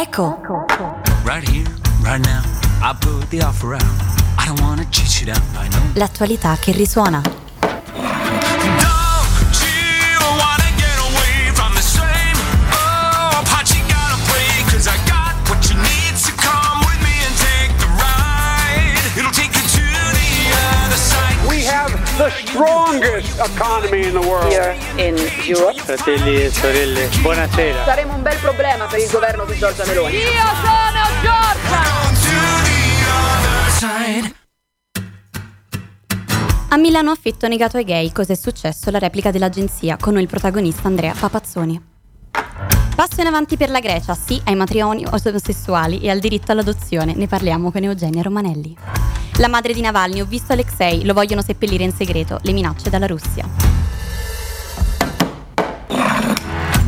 Eco. Right here, right now, I put the offer out. I don't wanna cheat you down, I know. L'attualità che risuona. The strongest economy in the world. here in Europe. Fratelli e sorelle, buonasera. Saremo un bel problema per il governo di Giorgia Meloni. The other side. A Milano affitto negato ai gay, cos'è successo? La replica dell'agenzia con noi il protagonista Andrea Papazzoni. Passo in avanti per la Grecia, sì ai matrimoni omosessuali e al diritto all'adozione. Ne parliamo con Eugenia Romanelli. La madre di Navalny, ho visto Alexei, lo vogliono seppellire in segreto, le minacce dalla Russia.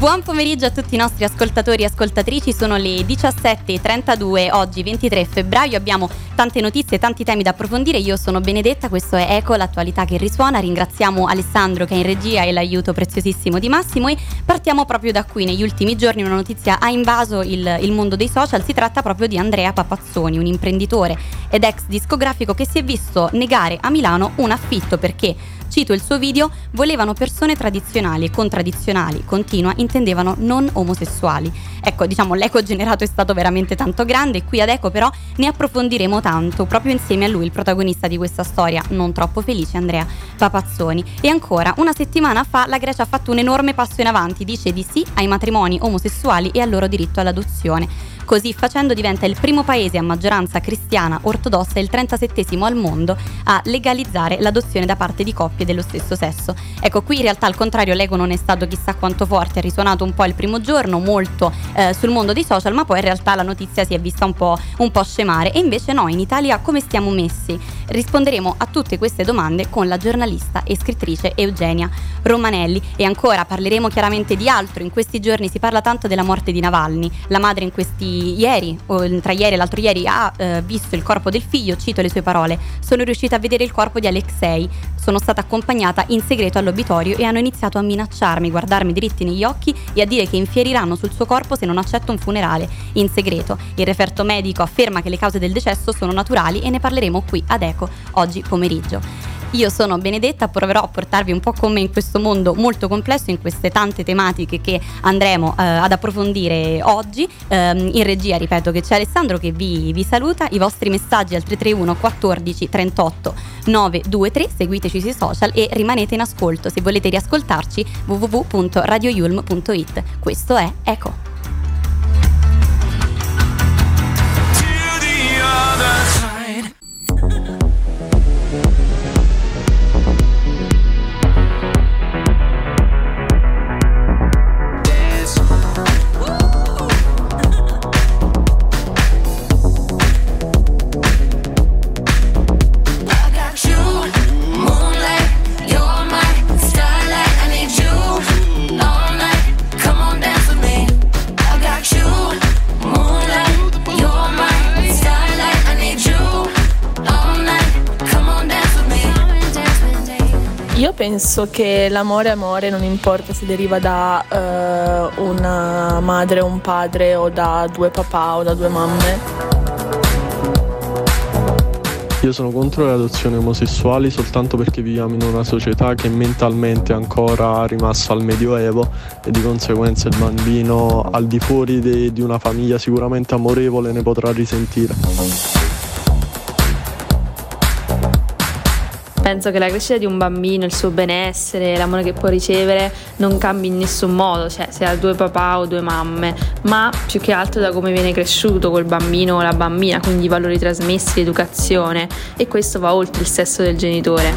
Buon pomeriggio a tutti i nostri ascoltatori e ascoltatrici, sono le 17.32, oggi 23 febbraio, abbiamo tante notizie, tanti temi da approfondire, io sono Benedetta, questo è Eco, l'attualità che risuona, ringraziamo Alessandro che è in regia e l'aiuto preziosissimo di Massimo e partiamo proprio da qui, negli ultimi giorni una notizia ha invaso il, il mondo dei social, si tratta proprio di Andrea Papazzoni, un imprenditore ed ex discografico che si è visto negare a Milano un affitto perché Cito il suo video, volevano persone tradizionali e con tradizionali, continua, intendevano non omosessuali. Ecco, diciamo, l'eco generato è stato veramente tanto grande e qui ad Eco però ne approfondiremo tanto, proprio insieme a lui, il protagonista di questa storia non troppo felice, Andrea Papazzoni. E ancora, una settimana fa la Grecia ha fatto un enorme passo in avanti, dice di sì ai matrimoni omosessuali e al loro diritto all'adozione. Così facendo diventa il primo paese a maggioranza cristiana ortodossa e il 37 al mondo a legalizzare l'adozione da parte di coppie dello stesso sesso. Ecco, qui in realtà al contrario l'ego non è stato chissà quanto forte, ha risuonato un po' il primo giorno, molto eh, sul mondo dei social, ma poi in realtà la notizia si è vista un po', un po' scemare. E invece no, in Italia come stiamo messi? Risponderemo a tutte queste domande con la giornalista e scrittrice Eugenia Romanelli e ancora parleremo chiaramente di altro. In questi giorni si parla tanto della morte di Navalny. La madre in questi ieri, o tra ieri e l'altro ieri, ha eh, visto il corpo del figlio, cito le sue parole, sono riuscita a vedere il corpo di Alexei, sono stata accompagnata in segreto all'obitorio e hanno iniziato a minacciarmi, guardarmi dritti negli occhi e a dire che infieriranno sul suo corpo se non accetto un funerale in segreto. Il referto medico afferma che le cause del decesso sono naturali e ne parleremo qui ad Eco oggi pomeriggio. Io sono Benedetta, proverò a portarvi un po' con me in questo mondo molto complesso, in queste tante tematiche che andremo eh, ad approfondire oggi. Ehm, in regia, ripeto, che c'è Alessandro che vi, vi saluta. I vostri messaggi al 331 14 38 923, seguiteci sui social e rimanete in ascolto. Se volete riascoltarci, www.radioyulm.it. Questo è Eco. Penso che l'amore amore non importa se deriva da eh, una madre o un padre o da due papà o da due mamme. Io sono contro le adozioni omosessuali soltanto perché viviamo in una società che mentalmente è ancora rimasta al medioevo e di conseguenza il bambino al di fuori de- di una famiglia sicuramente amorevole ne potrà risentire. Penso che la crescita di un bambino, il suo benessere, l'amore che può ricevere non cambi in nessun modo, cioè se ha due papà o due mamme, ma più che altro da come viene cresciuto quel bambino o la bambina, quindi i valori trasmessi, l'educazione e questo va oltre il sesso del genitore.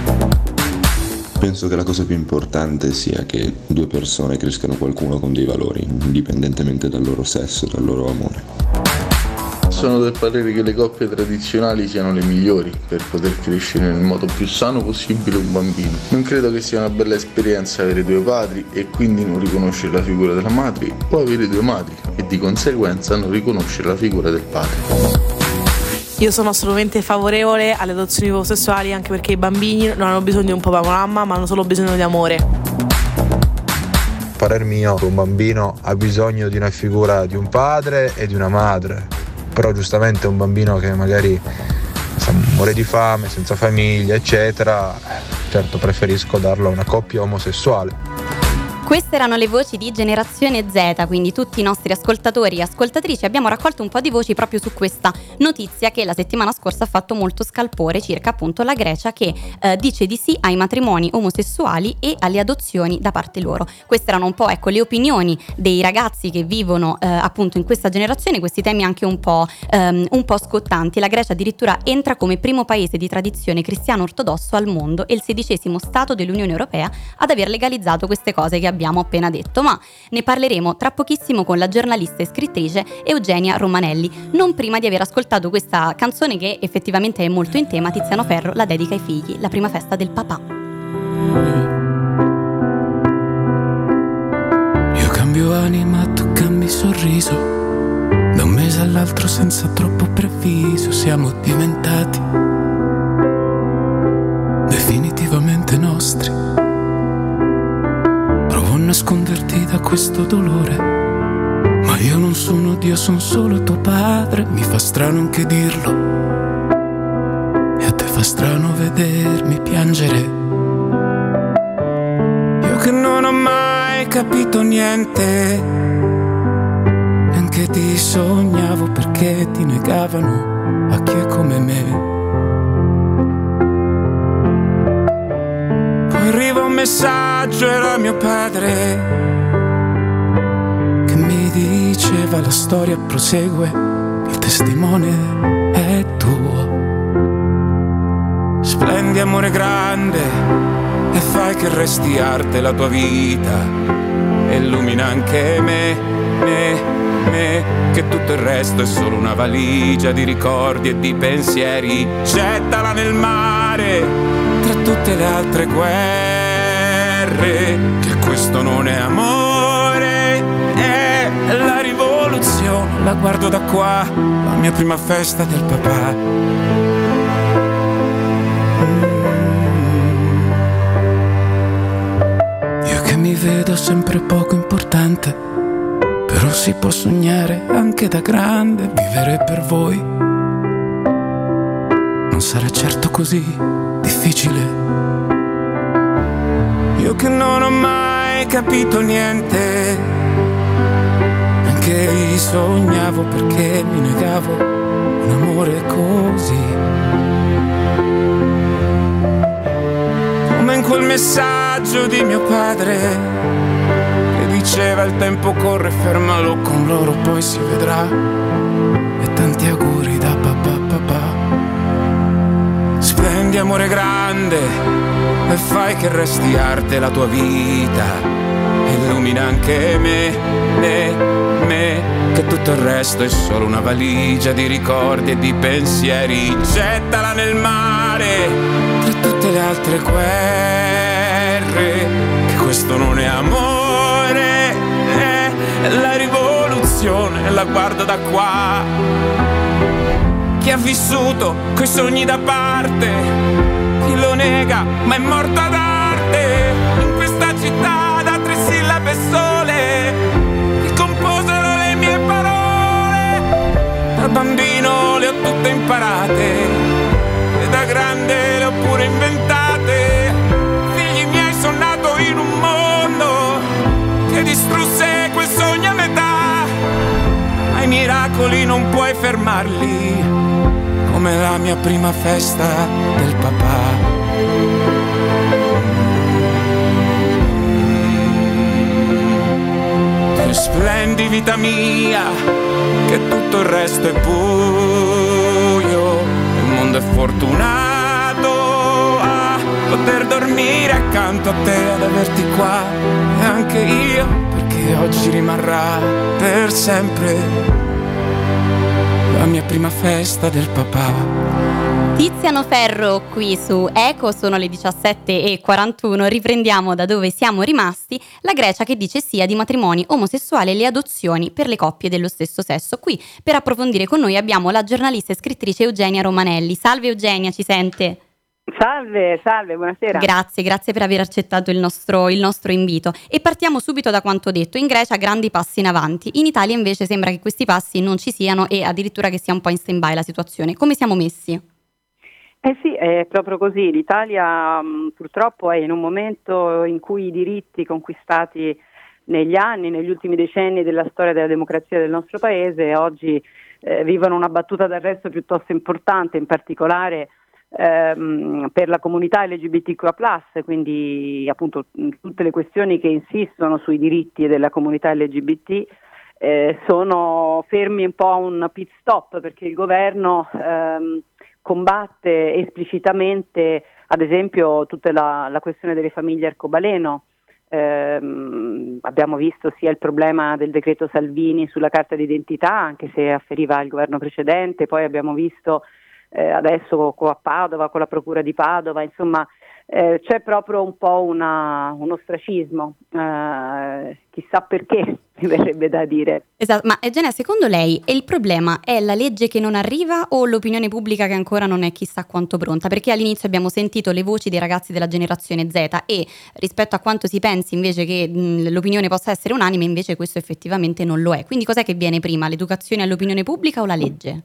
Penso che la cosa più importante sia che due persone crescano qualcuno con dei valori, indipendentemente dal loro sesso, dal loro amore. Sono del parere che le coppie tradizionali siano le migliori per poter crescere nel modo più sano possibile un bambino. Non credo che sia una bella esperienza avere due padri e quindi non riconoscere la figura della madre o avere due madri e di conseguenza non riconoscere la figura del padre. Io sono assolutamente favorevole alle adozioni omosessuali anche perché i bambini non hanno bisogno di un papà una mamma, ma hanno solo bisogno di amore. parer mio un bambino ha bisogno di una figura di un padre e di una madre, però giustamente un bambino che magari muore di fame, senza famiglia, eccetera, certo preferisco darlo a una coppia omosessuale. Queste erano le voci di Generazione Z, quindi tutti i nostri ascoltatori e ascoltatrici. Abbiamo raccolto un po' di voci proprio su questa notizia che la settimana scorsa ha fatto molto scalpore circa appunto la Grecia che eh, dice di sì ai matrimoni omosessuali e alle adozioni da parte loro. Queste erano un po' ecco, le opinioni dei ragazzi che vivono eh, appunto in questa generazione, questi temi anche un po', ehm, un po' scottanti. La Grecia addirittura entra come primo paese di tradizione cristiano ortodosso al mondo e il sedicesimo Stato dell'Unione Europea ad aver legalizzato queste cose che appena detto, ma ne parleremo tra pochissimo con la giornalista e scrittrice Eugenia Romanelli, non prima di aver ascoltato questa canzone che effettivamente è molto in tema, Tiziano Ferro la dedica ai figli, la prima festa del papà. Io cambio anima, tu cambi sorriso. Da un mese all'altro senza troppo preavviso siamo diventati definitivamente nostri. Nasconderti da questo dolore, ma io non sono Dio, sono solo tuo padre. Mi fa strano anche dirlo. E a te fa strano vedermi piangere. Io che non ho mai capito niente, neanche ti sognavo perché ti negavano a chi è come me. Messaggio, era mio padre, che mi diceva la storia prosegue, il testimone è tuo. Splendi amore grande e fai che resti arte la tua vita. Illumina anche me, me, me, che tutto il resto è solo una valigia di ricordi e di pensieri. Gettala nel mare tra tutte le altre guerre, che questo non è amore, è la rivoluzione. La guardo da qua, la mia prima festa del papà. Io che mi vedo sempre poco importante, però si può sognare anche da grande, vivere per voi. Non sarà certo così difficile. Io che non ho mai capito niente, anche sognavo perché mi negavo un amore così. Come in quel messaggio di mio padre che diceva il tempo corre, fermalo con loro, poi si vedrà. E tanti auguri da papà papà. Splendi amore grande e fai che resti arte la tua vita. Illumina anche me, me, me, che tutto il resto è solo una valigia di ricordi e di pensieri. Gettala nel mare tra tutte le altre guerre, che questo non è amore, è la rivoluzione, la guardo da qua. Chi ha vissuto coi sogni da parte, nega, ma è morto ad arte. In questa città da tre sillabe sole, che composero le mie parole. Da bambino le ho tutte imparate, e da grande le ho pure inventate. Figli miei sono nato in un mondo che distrusse quel sogno a metà, ma i miracoli non puoi fermarli come la mia prima festa del papà. Splendi vita mia, che tutto il resto è buio, il mondo è fortunato a poter dormire accanto a te, ad averti qua, e anche io, perché oggi rimarrà per sempre la mia prima festa del papà. Tiziano Ferro qui su Eco, sono le 17.41, riprendiamo da dove siamo rimasti, la Grecia che dice sì di matrimoni omosessuali e le adozioni per le coppie dello stesso sesso. Qui per approfondire con noi abbiamo la giornalista e scrittrice Eugenia Romanelli. Salve Eugenia, ci sente? Salve, salve, buonasera. Grazie, grazie per aver accettato il nostro, il nostro invito. E partiamo subito da quanto detto. In Grecia grandi passi in avanti, in Italia invece sembra che questi passi non ci siano e addirittura che sia un po' in stand-by la situazione. Come siamo messi? Eh sì, è proprio così. L'Italia mh, purtroppo è in un momento in cui i diritti conquistati negli anni, negli ultimi decenni della storia della democrazia del nostro paese, oggi eh, vivono una battuta d'arresto piuttosto importante, in particolare ehm, per la comunità LGBTQA+, quindi appunto tutte le questioni che insistono sui diritti della comunità LGBT eh, sono fermi un po' a un pit stop perché il governo ehm, combatte esplicitamente ad esempio tutta la, la questione delle famiglie arcobaleno. Ehm, abbiamo visto sia il problema del decreto Salvini sulla carta d'identità, anche se afferiva il governo precedente, poi abbiamo visto eh, adesso a Padova, con la Procura di Padova, insomma eh, c'è proprio un po' una, un ostracismo, eh, chissà perché mi verrebbe da dire. Esatto, ma Eugenia, secondo lei il problema è la legge che non arriva o l'opinione pubblica che ancora non è chissà quanto pronta? Perché all'inizio abbiamo sentito le voci dei ragazzi della generazione Z e rispetto a quanto si pensi invece che mh, l'opinione possa essere unanime, invece questo effettivamente non lo è. Quindi cos'è che viene prima, l'educazione all'opinione pubblica o la legge?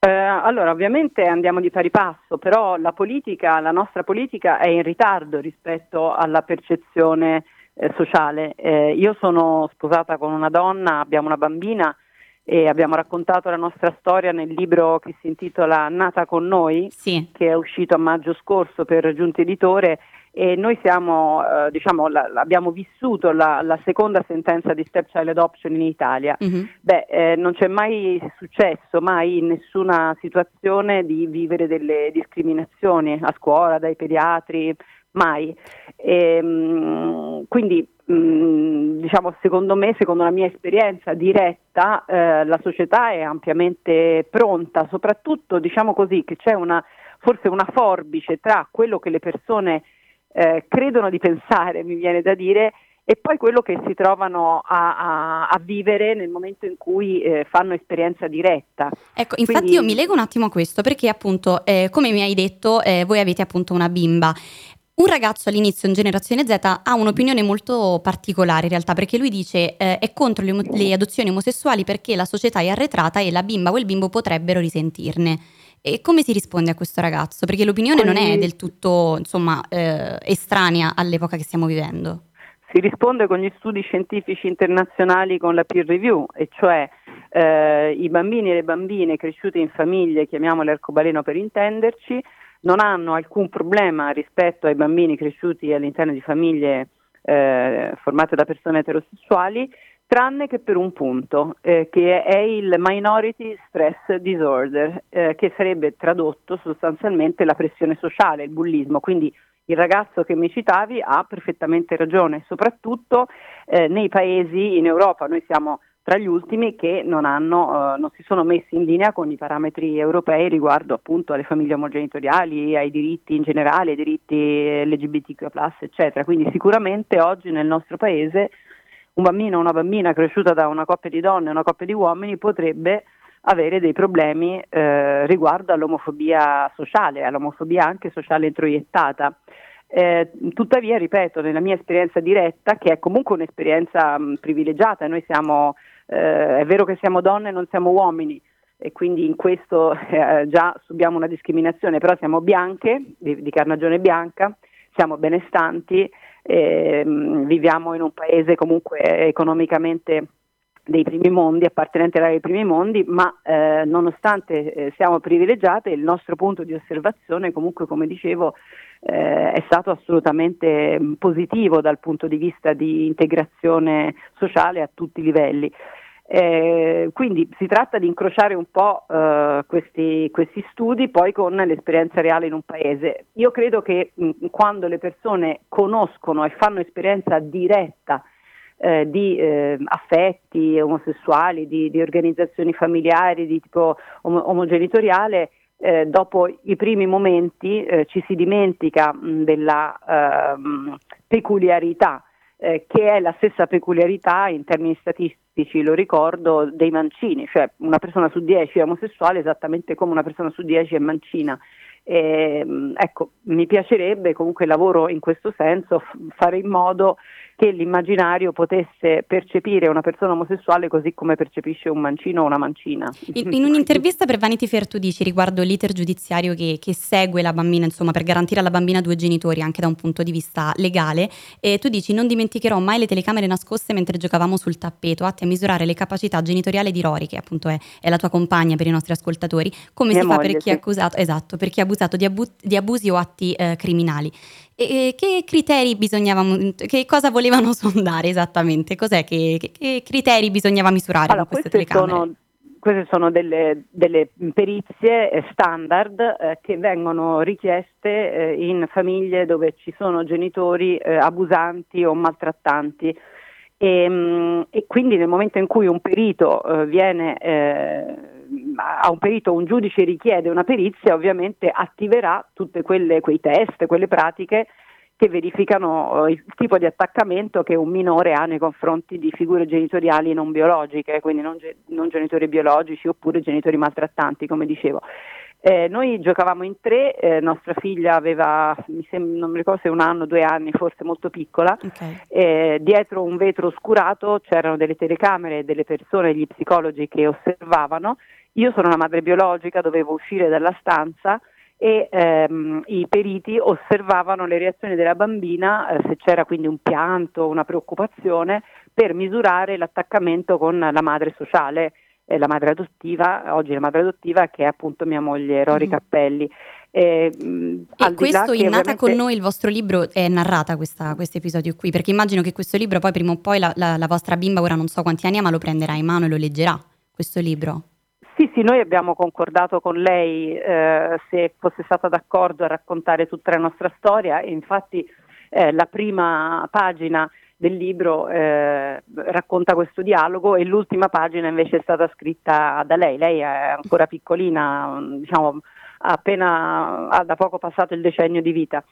Eh, allora, ovviamente andiamo di pari passo, però la politica, la nostra politica è in ritardo rispetto alla percezione eh, sociale. Eh, io sono sposata con una donna, abbiamo una bambina e abbiamo raccontato la nostra storia nel libro che si intitola Nata con noi, che è uscito a maggio scorso per Giunta Editore e noi siamo, eh, diciamo, la- abbiamo vissuto la, la seconda sentenza di stepchild adoption in Italia. Beh, eh, non c'è mai successo, mai in nessuna situazione di vivere delle discriminazioni a scuola, dai pediatri, mai. Ehm, quindi, mh, diciamo, secondo me, secondo la mia esperienza diretta, eh, la società è ampiamente pronta, soprattutto, diciamo così, che c'è una, forse una forbice tra quello che le persone eh, credono di pensare, mi viene da dire, e poi quello che si trovano a, a- a vivere nel momento in cui eh, fanno esperienza diretta. Ecco, infatti Quindi- io mi leggo un attimo a questo perché appunto, eh, come mi hai detto, eh, voi avete appunto una bimba. Un ragazzo all'inizio in generazione Z ha un'opinione molto particolare in realtà perché lui dice eh, è contro le, le adozioni omosessuali perché la società è arretrata e la bimba o il bimbo potrebbero risentirne. E come si risponde a questo ragazzo? Perché l'opinione non è del tutto insomma eh, estranea all'epoca che stiamo vivendo. Si risponde con gli studi scientifici internazionali con la peer review, e cioè eh, i bambini e le bambine cresciute in famiglie, chiamiamole arcobaleno per intenderci, non hanno alcun problema rispetto ai bambini cresciuti all'interno di famiglie eh, formate da persone eterosessuali, tranne che per un punto, eh, che è il Minority Stress Disorder, eh, che sarebbe tradotto sostanzialmente la pressione sociale, il bullismo. Quindi il ragazzo che mi citavi ha perfettamente ragione, soprattutto eh, nei paesi in Europa, noi siamo tra gli ultimi che non, hanno, eh, non si sono messi in linea con i parametri europei riguardo appunto alle famiglie omogenitoriali, ai diritti in generale, ai diritti LGBTQ+, eccetera. Quindi sicuramente oggi nel nostro paese un bambino o una bambina cresciuta da una coppia di donne e una coppia di uomini potrebbe avere dei problemi eh, riguardo all'omofobia sociale, all'omofobia anche sociale introiettata. Eh, tuttavia, ripeto, nella mia esperienza diretta, che è comunque un'esperienza mh, privilegiata, noi siamo, eh, è vero che siamo donne e non siamo uomini, e quindi in questo eh, già subiamo una discriminazione, però siamo bianche, di, di carnagione bianca, siamo benestanti, ehm, viviamo in un paese comunque economicamente dei primi mondi, appartenente dei primi mondi, ma eh, nonostante eh, siamo privilegiate, il nostro punto di osservazione comunque, come dicevo, eh, è stato assolutamente mh, positivo dal punto di vista di integrazione sociale a tutti i livelli. Eh, quindi si tratta di incrociare un po' eh, questi, questi studi poi con l'esperienza reale in un paese. Io credo che mh, quando le persone conoscono e fanno esperienza diretta eh, di eh, affetti omosessuali, di, di organizzazioni familiari di tipo omo- omogenitoriale, eh, dopo i primi momenti eh, ci si dimentica mh, della ehm, peculiarità, eh, che è la stessa peculiarità in termini statistici, lo ricordo, dei mancini, cioè una persona su dieci è omosessuale esattamente come una persona su dieci è mancina. Ehm, ecco, mi piacerebbe comunque lavoro in questo senso fare in modo che l'immaginario potesse percepire una persona omosessuale così come percepisce un mancino o una mancina. In, in un'intervista per Vanity Fair tu dici riguardo l'iter giudiziario che, che segue la bambina, insomma, per garantire alla bambina due genitori anche da un punto di vista legale, e tu dici non dimenticherò mai le telecamere nascoste mentre giocavamo sul tappeto, atti a misurare le capacità genitoriali di Rory, che appunto è, è la tua compagna per i nostri ascoltatori, come Mia si fa moglie, per chi è sì. accusato, esatto, per chi è abusato di, abu- di abusi o atti eh, criminali. E, che criteri bisognava, che cosa volevano sondare esattamente? Cos'è che, che- che criteri bisognava misurare Allora, con queste queste sono, queste sono delle, delle perizie eh, standard eh, che vengono richieste eh, in famiglie dove ci sono genitori eh, abusanti o maltrattanti. E, mm, e quindi nel momento in cui un perito eh, viene eh, a un perito un giudice richiede una perizia, ovviamente attiverà tutti quei test, quelle pratiche che verificano eh, il tipo di attaccamento che un minore ha nei confronti di figure genitoriali non biologiche, quindi non, ge- non genitori biologici oppure genitori maltrattanti, come dicevo. Eh, noi giocavamo in tre, eh, nostra figlia aveva, mi sem- non mi ricordo se un anno, due anni, forse molto piccola, eh, dietro un vetro oscurato c'erano delle telecamere, delle persone, gli psicologi che osservavano. Io sono una madre biologica, dovevo uscire dalla stanza e ehm, i periti osservavano le reazioni della bambina, eh, se c'era quindi un pianto, una preoccupazione, per misurare l'attaccamento con la madre sociale, eh, la madre adottiva, oggi la madre adottiva che è appunto mia moglie Rory Mhm. Cappelli. E, mh, E questo in Nata con noi, il vostro libro, è narrata questo episodio qui, perché immagino che questo libro poi prima o poi la, la- la vostra bimba, ora non so quanti anni ha, ma lo prenderà in mano e lo leggerà, questo libro. Sì, sì, noi abbiamo concordato con lei eh, se fosse stata d'accordo a raccontare tutta la nostra storia e infatti eh, la prima pagina del libro eh, racconta questo dialogo e l'ultima pagina invece è stata scritta da lei. Lei è ancora piccolina, diciamo, appena ha da poco passato il decennio di vita.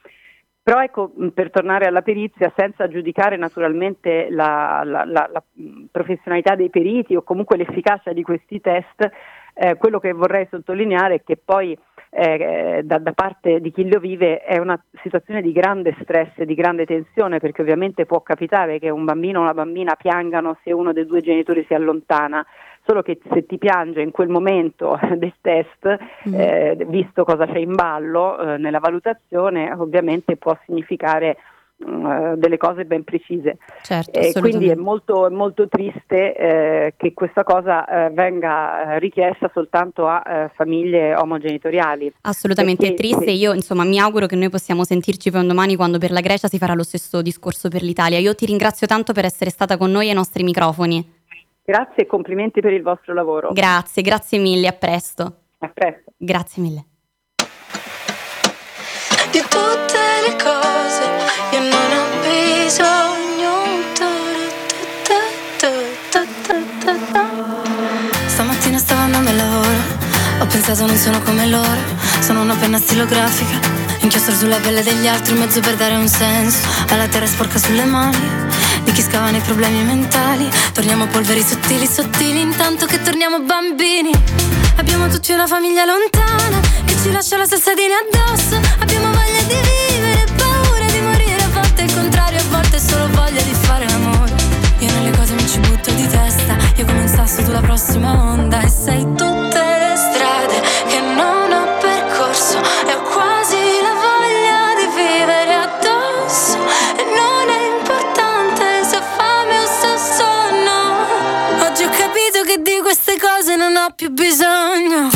Però ecco, mh, per tornare alla perizia, senza giudicare naturalmente la, la- la- la, mh, professionalità dei periti o comunque l'efficacia di questi test, eh, quello che vorrei sottolineare è che poi eh, da, da parte di chi lo vive è una situazione di grande stress di grande tensione perché ovviamente può capitare che un bambino o una bambina piangano se uno dei due genitori si allontana, solo che se ti piange in quel momento del test, eh, visto cosa c'è in ballo eh, nella valutazione, ovviamente può significare mm, delle cose ben precise. Certo, E quindi è molto, è molto triste eh, che questa cosa eh, venga eh, richiesta soltanto a eh, famiglie omogenitoriali. Assolutamente Perché- triste. Io, insomma, mi auguro che noi possiamo sentirci poi un domani quando per la Grecia si farà lo stesso discorso per l'Italia. Io ti ringrazio tanto per essere stata con noi ai nostri microfoni. Grazie e complimenti per il vostro lavoro. Grazie, grazie mille, a presto. A presto. Grazie mille. di tutte le cose io non ho bisogno stamattina stavo andando al lavoro ho pensato non sono come loro sono una penna stilografica inchiostro sulla pelle degli altri un mezzo per dare un senso. Alla terra sporca sulle mani di chi scava nei problemi mentali. Torniamo polveri sottili sottili intanto che torniamo bambini. Abbiamo tutti una famiglia lontana che ci lascia la salsadina addosso. Abbiamo voglia di vivere paura di morire. A volte il contrario a volte solo voglia di fare l'amore. Io nelle cose mi ci butto di testa io come un sasso tu la prossima onda. E sei tutte non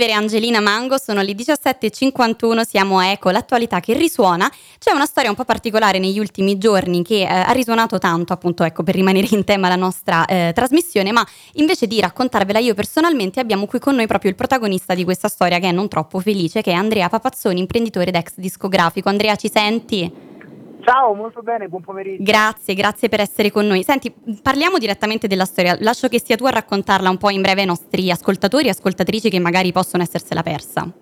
Vivere Angelina Mango, sono le 17.51, siamo a Eco, l'attualità che risuona. C'è una storia un po' particolare negli ultimi giorni che eh, ha risuonato tanto, appunto, ecco, per rimanere in tema la nostra eh, trasmissione, ma invece di raccontarvela io personalmente abbiamo qui con noi proprio il protagonista di questa storia che è non troppo felice, che è Andrea Papazzoni, imprenditore ed ex discografico. Andrea, ci senti? Ciao, molto bene, buon pomeriggio. Grazie, grazie per essere con noi. Senti, parliamo direttamente della storia. Lascio che sia tu a raccontarla un po' in breve ai nostri ascoltatori e ascoltatrici che magari possono essersela persa.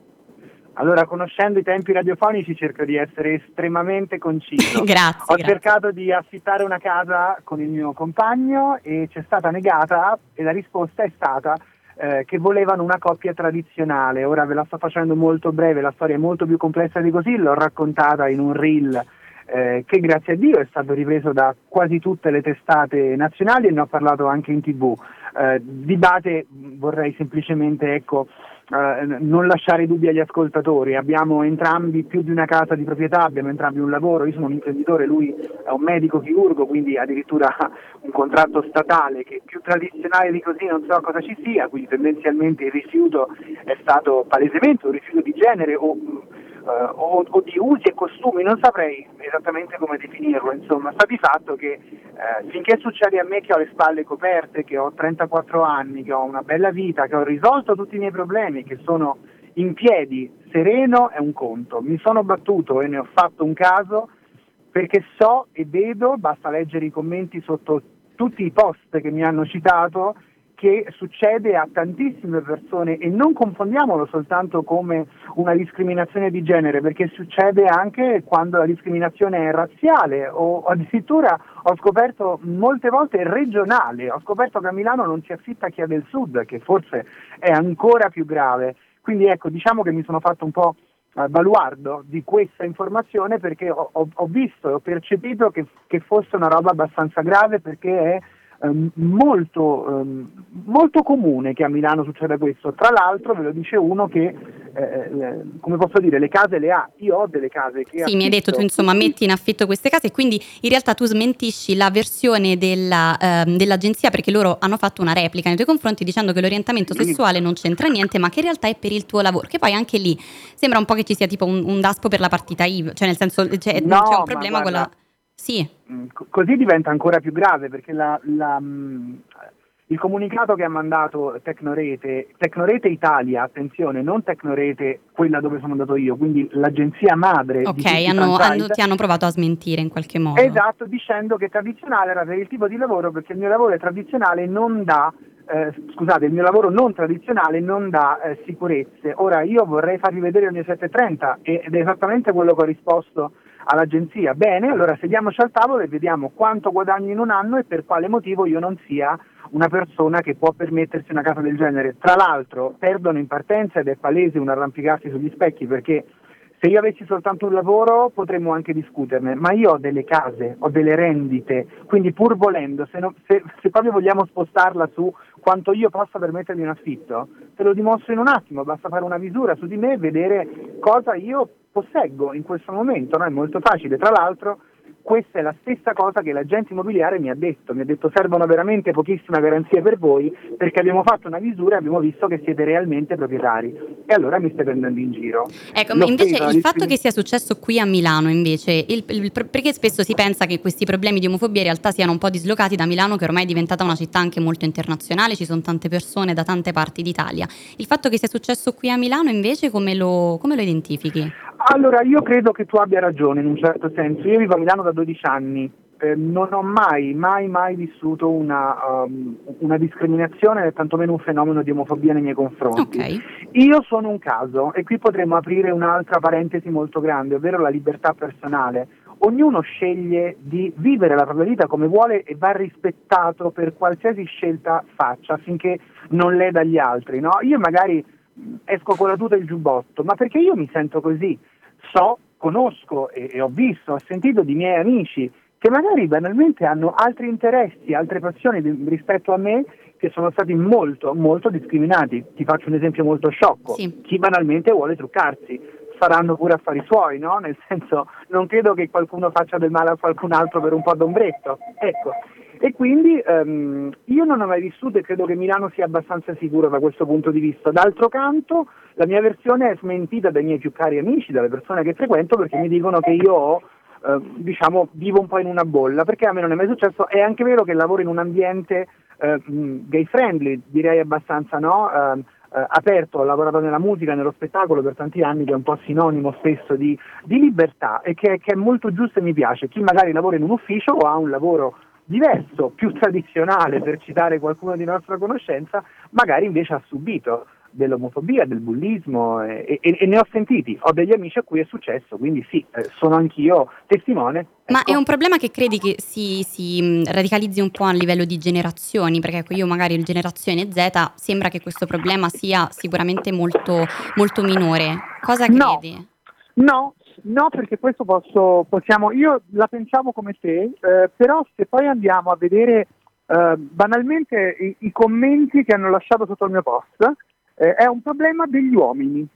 Allora, conoscendo i tempi radiofonici cerco di essere estremamente conciso. Grazie, Ho grazie. cercato di affittare una casa con il mio compagno e ci è stata negata e la risposta è stata eh, che volevano una coppia tradizionale. Ora ve la sto facendo molto breve, la storia è molto più complessa di così, l'ho raccontata in un reel eh, che grazie a Dio è stato ripreso da quasi tutte le testate nazionali e ne ho parlato anche in tv. Eh, di base vorrei semplicemente ecco, eh, non lasciare dubbi agli ascoltatori, abbiamo entrambi più di una casa di proprietà, abbiamo entrambi un lavoro, io sono un imprenditore, lui è un medico chirurgo, quindi addirittura un contratto statale che più tradizionale di così non so cosa ci sia, quindi tendenzialmente il rifiuto è stato palesemente un rifiuto di genere o eh, o, o di usi e costumi, non saprei esattamente come definirlo, insomma, sta di fatto che eh, finché succede a me che ho le spalle coperte, che ho 34 anni, che ho una bella vita, che ho risolto tutti i miei problemi, che sono in piedi, sereno, è un conto. Mi sono battuto e ne ho fatto un caso perché so e vedo, basta leggere i commenti sotto tutti i post che mi hanno citato, che succede a tantissime persone e non confondiamolo soltanto come una discriminazione di genere, perché succede anche quando la discriminazione è razziale o addirittura ho scoperto molte volte regionale, ho scoperto che a Milano non si affitta chi è del sud, che forse è ancora più grave. Quindi ecco, diciamo che mi sono fatto un po' eh, baluardo di questa informazione perché ho, ho- ho visto e ho percepito che, che fosse una roba abbastanza grave perché è ehm, molto, ehm, molto comune che a Milano succeda questo. Tra l'altro ve lo dice uno che, eh, eh, come posso dire, le case le ha. Io ho delle case che Sì, mi hai detto tu insomma metti in affitto queste case e quindi in realtà tu smentisci la versione della, ehm, dell'agenzia perché loro hanno fatto una replica nei tuoi confronti dicendo che l'orientamento Sì. sessuale non c'entra niente ma che in realtà è per il tuo lavoro, che poi anche lì sembra un po' che ci sia tipo un, un daspo per la partita IVA, cioè nel senso c'è, No, c'è un ma problema con la... Sì, Mm, co- Così diventa ancora più grave perché la- la, mm, il comunicato che ha mandato Tecnorete, Tecnorete Italia, attenzione, non Tecnorete quella dove sono andato io, quindi l'agenzia madre di ok, hanno- hanno- ti hanno provato a smentire in qualche modo. Esatto, dicendo che tradizionale era per il tipo di lavoro perché il mio lavoro è tradizionale non dà eh, scusate, il mio lavoro non tradizionale non dà eh, sicurezze. Ora io vorrei farvi vedere il mio 730 ed è esattamente quello che ho risposto all'agenzia. Bene, allora sediamoci al tavolo e vediamo quanto guadagno in un anno e per quale motivo io non sia una persona che può permettersi una casa del genere. Tra l'altro perdono in partenza ed è palese un arrampicarsi sugli specchi perché se io avessi soltanto un lavoro potremmo anche discuterne, ma io ho delle case, ho delle rendite, quindi pur volendo, se, no- se- se proprio vogliamo spostarla su quanto io possa permettermi un affitto, te lo dimostro in un attimo, basta fare una misura su di me e vedere cosa io posseggo in questo momento, no? è molto facile. Tra l'altro questa è la stessa cosa che l'agente immobiliare mi ha detto, mi ha detto servono veramente pochissime garanzie per voi perché abbiamo fatto una misura e abbiamo visto che siete realmente proprietari e allora mi stai prendendo in giro. Ecco, ma invece il fatto che sia successo qui a Milano, invece, il- il- perché spesso si pensa che questi problemi di omofobia in realtà siano un po' dislocati da Milano, che ormai è diventata una città anche molto internazionale, ci sono tante persone da tante parti d'Italia. Il fatto che sia successo qui a Milano, invece, come lo, come lo identifichi? Allora, io credo che tu abbia ragione in un certo senso. Io vivo a Milano da 12 anni, eh, non ho mai, mai, mai vissuto una, um, una discriminazione né tantomeno un fenomeno di omofobia nei miei confronti. Io sono un caso e qui potremmo aprire un'altra parentesi molto grande, ovvero la libertà personale. ognuno sceglie di vivere la propria vita come vuole e va rispettato per qualsiasi scelta faccia affinché non leda gli altri. No? Io magari esco con la tuta e il giubbotto, ma perché io mi sento così? So, conosco e, e ho visto, ho sentito di miei amici che magari banalmente hanno altri interessi, altre passioni di- rispetto a me che sono stati molto, molto discriminati. Ti faccio un esempio molto sciocco. Chi banalmente vuole truccarsi faranno pure affari suoi, no? Nel senso, non credo che qualcuno faccia del male a qualcun altro per un po' d'ombretto. Ecco. E quindi ehm, io non ho mai vissuto e credo che Milano sia abbastanza sicuro da questo punto di vista. D'altro canto, la mia versione è smentita dai miei più cari amici, dalle persone che frequento, perché mi dicono che io ho eh, diciamo, vivo un po' in una bolla, perché a me non è mai successo. È anche vero che lavoro in un ambiente eh, gay friendly, direi abbastanza no? Ehm, eh, aperto, ho lavorato nella musica, nello spettacolo per tanti anni, che è un po' sinonimo spesso di, di libertà e che, che è molto giusto e mi piace. Chi magari lavora in un ufficio o ha un lavoro diverso, più tradizionale, per citare qualcuno di nostra conoscenza, magari invece ha subito dell'omofobia, del bullismo e, e- e ne ho sentiti, ho degli amici a cui è successo, quindi sì, eh, sono anch'io testimone. Ma è un problema che credi che si, si, mh, radicalizzi un po' a livello di generazioni? Perché ecco, io magari in generazione Z sembra che questo problema sia sicuramente molto, molto minore. Cosa credi? No, no, perché questo posso, possiamo, io la pensavo come te, eh, però se poi andiamo a vedere eh, banalmente i, i commenti che hanno lasciato sotto il mio post, eh, è un problema degli uomini,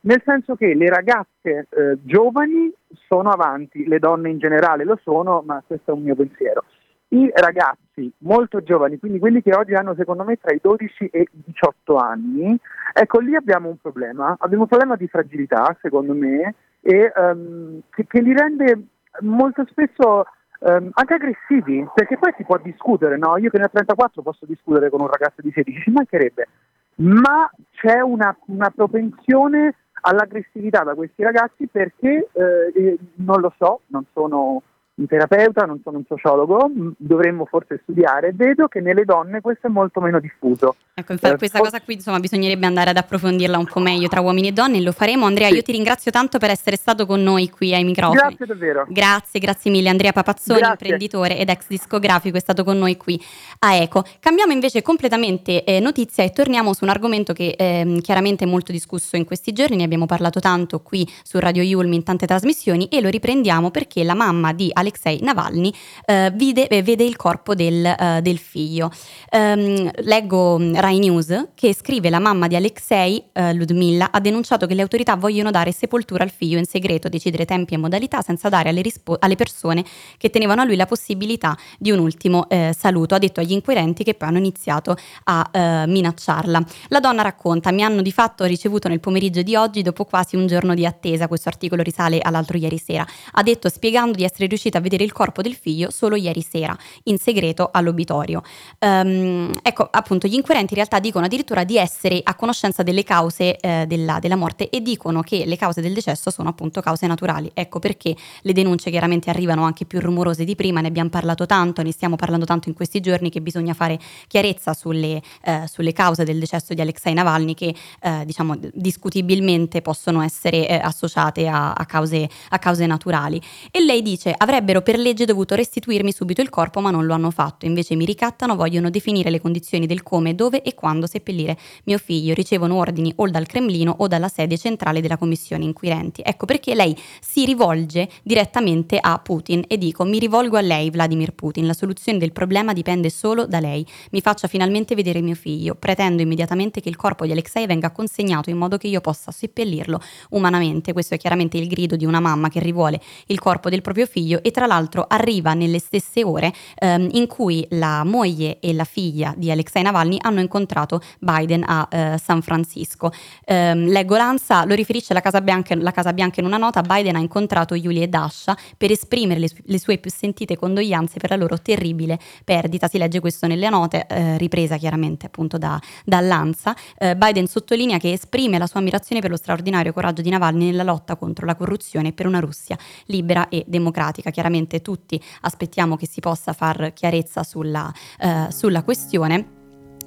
nel senso che le ragazze eh, giovani sono avanti, le donne in generale lo sono, ma questo è un mio pensiero. I ragazzi molto giovani, quindi quelli che oggi hanno secondo me tra i 12 e i 18 anni, ecco lì abbiamo un problema, abbiamo un problema di fragilità secondo me e ehm, che, che li rende molto spesso ehm, anche aggressivi, perché poi si può discutere, no? Io che ne ho 34 posso discutere con un ragazzo di 16, ci mancherebbe, ma c'è una, una propensione all'aggressività da questi ragazzi perché eh, eh, non lo so, non sono un terapeuta, non sono un sociologo, dovremmo forse studiare, vedo che nelle donne questo è molto meno diffuso. Ecco, infa- Eh, questa for- cosa qui insomma bisognerebbe andare ad approfondirla un po' meglio tra uomini e donne e lo faremo. Andrea, io ti ringrazio tanto per essere stato con noi qui ai microfoni. Grazie davvero. Grazie, grazie mille Andrea Papazzoni, Grazie. imprenditore ed ex discografico, è stato con noi qui a Eco. Cambiamo invece completamente eh, notizia e torniamo su un argomento che ehm, chiaramente è molto discusso in questi giorni, ne abbiamo parlato tanto qui su Radio Yulm in tante trasmissioni e lo riprendiamo perché la mamma di Alexei Navalny eh, vide, eh, vede il corpo del, eh, del figlio. Ehm, leggo mh, Rai News che scrive la mamma di Alexei, eh, Ludmilla, ha denunciato che le autorità vogliono dare sepoltura al figlio in segreto, decidere tempi e modalità senza dare alle, rispo- alle persone che tenevano a lui la possibilità di un ultimo eh, saluto. Ha detto agli inquirenti che poi hanno iniziato a eh, minacciarla. La donna racconta, mi hanno di fatto ricevuto nel pomeriggio di oggi dopo quasi un giorno di attesa, questo articolo risale all'altro ieri sera. Ha detto spiegando di essere riuscita a vedere il corpo del figlio solo ieri sera, in segreto all'obitorio. Ehm, ecco, appunto, gli inquirenti in realtà dicono addirittura di essere a conoscenza delle cause eh, della, della morte e dicono che le cause del decesso sono appunto cause naturali. Ecco perché le denunce chiaramente arrivano anche più rumorose di prima, ne abbiamo parlato tanto, ne stiamo parlando tanto in questi giorni che bisogna fare chiarezza sulle, eh, sulle cause del decesso di Alexei Navalny che eh, diciamo discutibilmente possono essere eh, associate a, a cause, a cause naturali. E lei dice avrebbero per legge dovuto restituirmi subito il corpo ma non lo hanno fatto, invece mi ricattano, vogliono definire le condizioni del come, dove e quando seppellire mio figlio, ricevono ordini o dal Cremlino o dalla sede centrale della commissione inquirenti. Ecco perché lei si rivolge direttamente a Putin e dico mi rivolgo a lei Vladimir Putin, la soluzione del problema dipende solo da lei, mi faccia finalmente vedere mio figlio, pretendo immediatamente che il corpo di Alexei venga consegnato in modo che io possa seppellirlo umanamente, questo è chiaramente il grido di una mamma che rivuole il corpo del proprio figlio e tra l'altro arriva nelle stesse ore ehm, in cui la moglie e la figlia di Alexei Navalny hanno incontrato Biden a eh, San Francisco. Ehm, leggo l'ANSA, lo riferisce la Casa, Bianca, la Casa Bianca in una nota, Biden ha incontrato Yulia e Dasha per esprimere le, le sue più sentite condoglianze per la loro terribile perdita, si legge questo nelle note, eh, ripresa chiaramente appunto da, dall'ANSA. Eh, Biden sottolinea che esprime la sua ammirazione per lo straordinario coraggio di Navalny nella lotta contro la corruzione e per una Russia libera e democratica. Chiaramente tutti aspettiamo che si possa far chiarezza sulla, eh, sulla questione.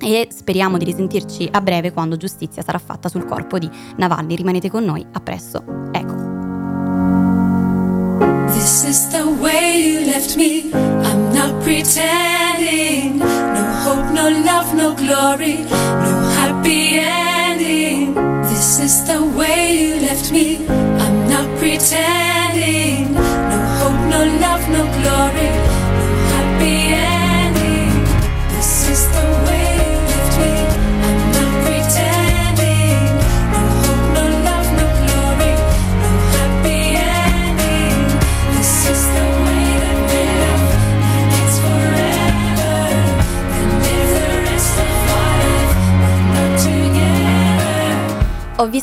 E speriamo di risentirci a breve quando giustizia sarà fatta sul corpo di Navalny. Rimanete con noi, a presto. Ecco. This is the you left me. I'm not pretending. No hope, no love, no glory, no happy ending. This is the way you left me. I'm not pretending. No love, no glory,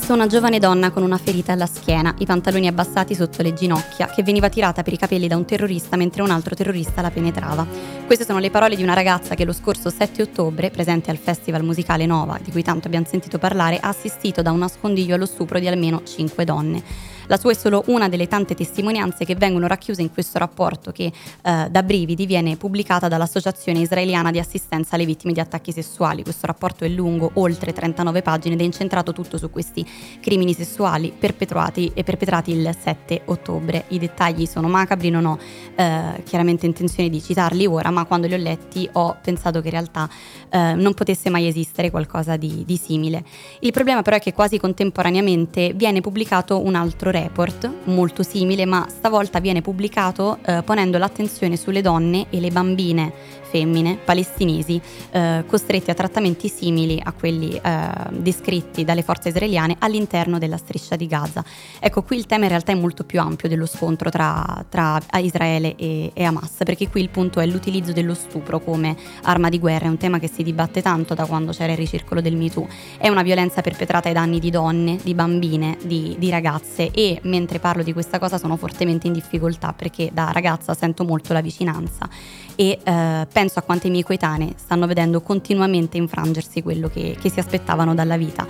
Visto una giovane donna con una ferita alla schiena, i pantaloni abbassati sotto le ginocchia, che veniva tirata per i capelli da un terrorista mentre un altro terrorista la penetrava. Queste sono le parole di una ragazza che lo scorso 7 ottobre, presente al festival musicale Nova, di cui tanto abbiamo sentito parlare, ha assistito da un nascondiglio allo stupro di almeno 5 donne. La sua è solo una delle tante testimonianze che vengono racchiuse in questo rapporto che eh, da brividi viene pubblicata dall'Associazione Israeliana di Assistenza alle Vittime di Attacchi Sessuali. Questo rapporto è lungo, oltre 39 pagine ed è incentrato tutto su questi crimini sessuali perpetuati e perpetrati il 7 ottobre. I dettagli sono macabri, non ho eh, chiaramente intenzione di citarli ora, ma quando li ho letti ho pensato che in realtà eh, non potesse mai esistere qualcosa di, di simile. Il problema però è che quasi contemporaneamente viene pubblicato un altro report molto simile, ma stavolta viene pubblicato eh, ponendo l'attenzione sulle donne e le bambine femmine palestinesi eh, costretti a trattamenti simili a quelli eh, descritti dalle forze israeliane all'interno della striscia di Gaza. Ecco, qui il tema in realtà è molto più ampio dello scontro tra, tra Israele e, e Hamas, perché qui il punto è l'utilizzo dello stupro come arma di guerra, è un tema che si dibatte tanto da quando c'era il ricircolo del MeToo. È una violenza perpetrata ai danni di donne, di bambine, di, di ragazze e mentre parlo di questa cosa sono fortemente in difficoltà perché da ragazza sento molto la vicinanza e eh, penso a quante i miei coetanei stanno vedendo continuamente infrangersi quello che, che si aspettavano dalla vita.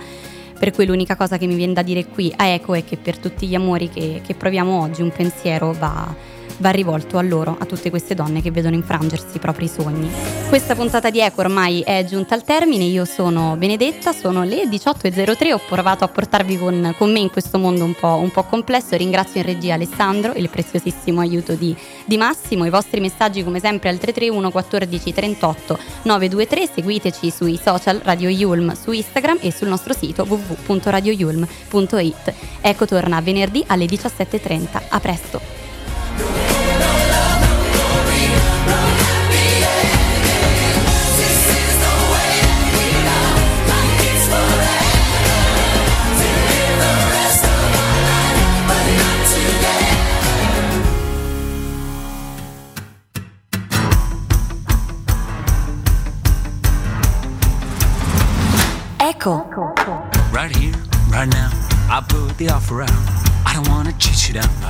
Per cui l'unica cosa che mi viene da dire qui a Eco è che per tutti gli amori che, che proviamo oggi un pensiero va, va rivolto a loro, a tutte queste donne che vedono infrangersi i propri sogni. Questa puntata di Eco ormai è giunta al termine, io sono Benedetta, sono le 18.03, ho provato a portarvi con, con me in questo mondo un po', un po' complesso, ringrazio in regia Alessandro, il preziosissimo aiuto di, di Massimo, i vostri messaggi come sempre al 331 14 38 923, seguiteci sui social Radio Yulm su Instagram e sul nostro sito www.radioyulm.it. Ecco torna venerdì alle 17.30, a presto!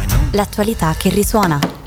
Know. L'attualità che risuona.